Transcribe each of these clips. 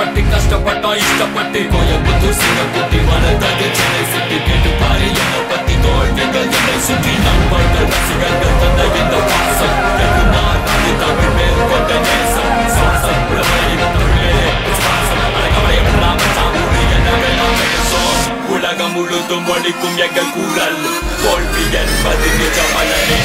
கஷ்டப்பட்டு கஷ்டப்பட்டா இஷ்டப்பட்டு. கோயம்புத்தூர் சிங்கப்பட்டி வளர்த்தது சென்னை சுட்டி கேட்டு பாரு என்ன பத்தி தோல்விகள் என்னை சுற்றி நண்பர்கள் ரசிகர்கள் தந்த இந்த வாசம் எனக்கு நான் அது தமிழ் மேல் கொண்ட நேசம். சுவாசம் உலகம் முழுதும் ஒழிக்கும் எங்கள் குரல். தோல்வி என்பது நிஜமலனே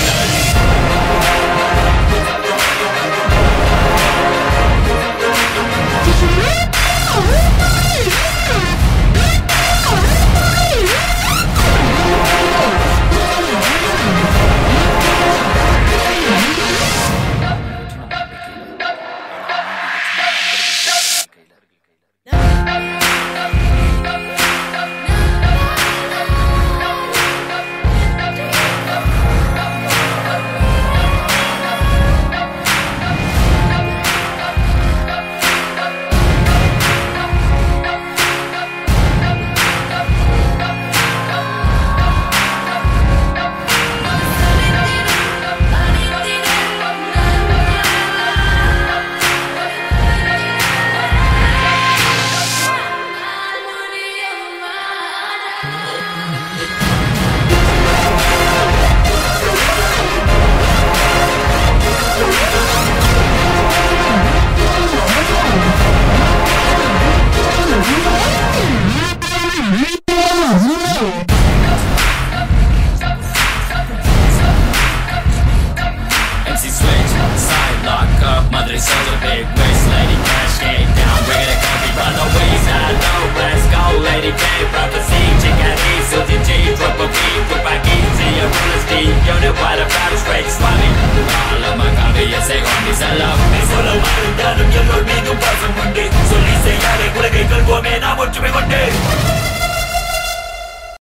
body Unit wide, a battle straight swami All of my காவியசை செய்வாண்டி செல்லாம் சொல்ல மாறிந்தாலும் எல்லோர் மீது பாசம் உண்டு சொல்லி செய்யாதே உலகை கொள்வோமே நாம் ஒற்றுமை கொண்டு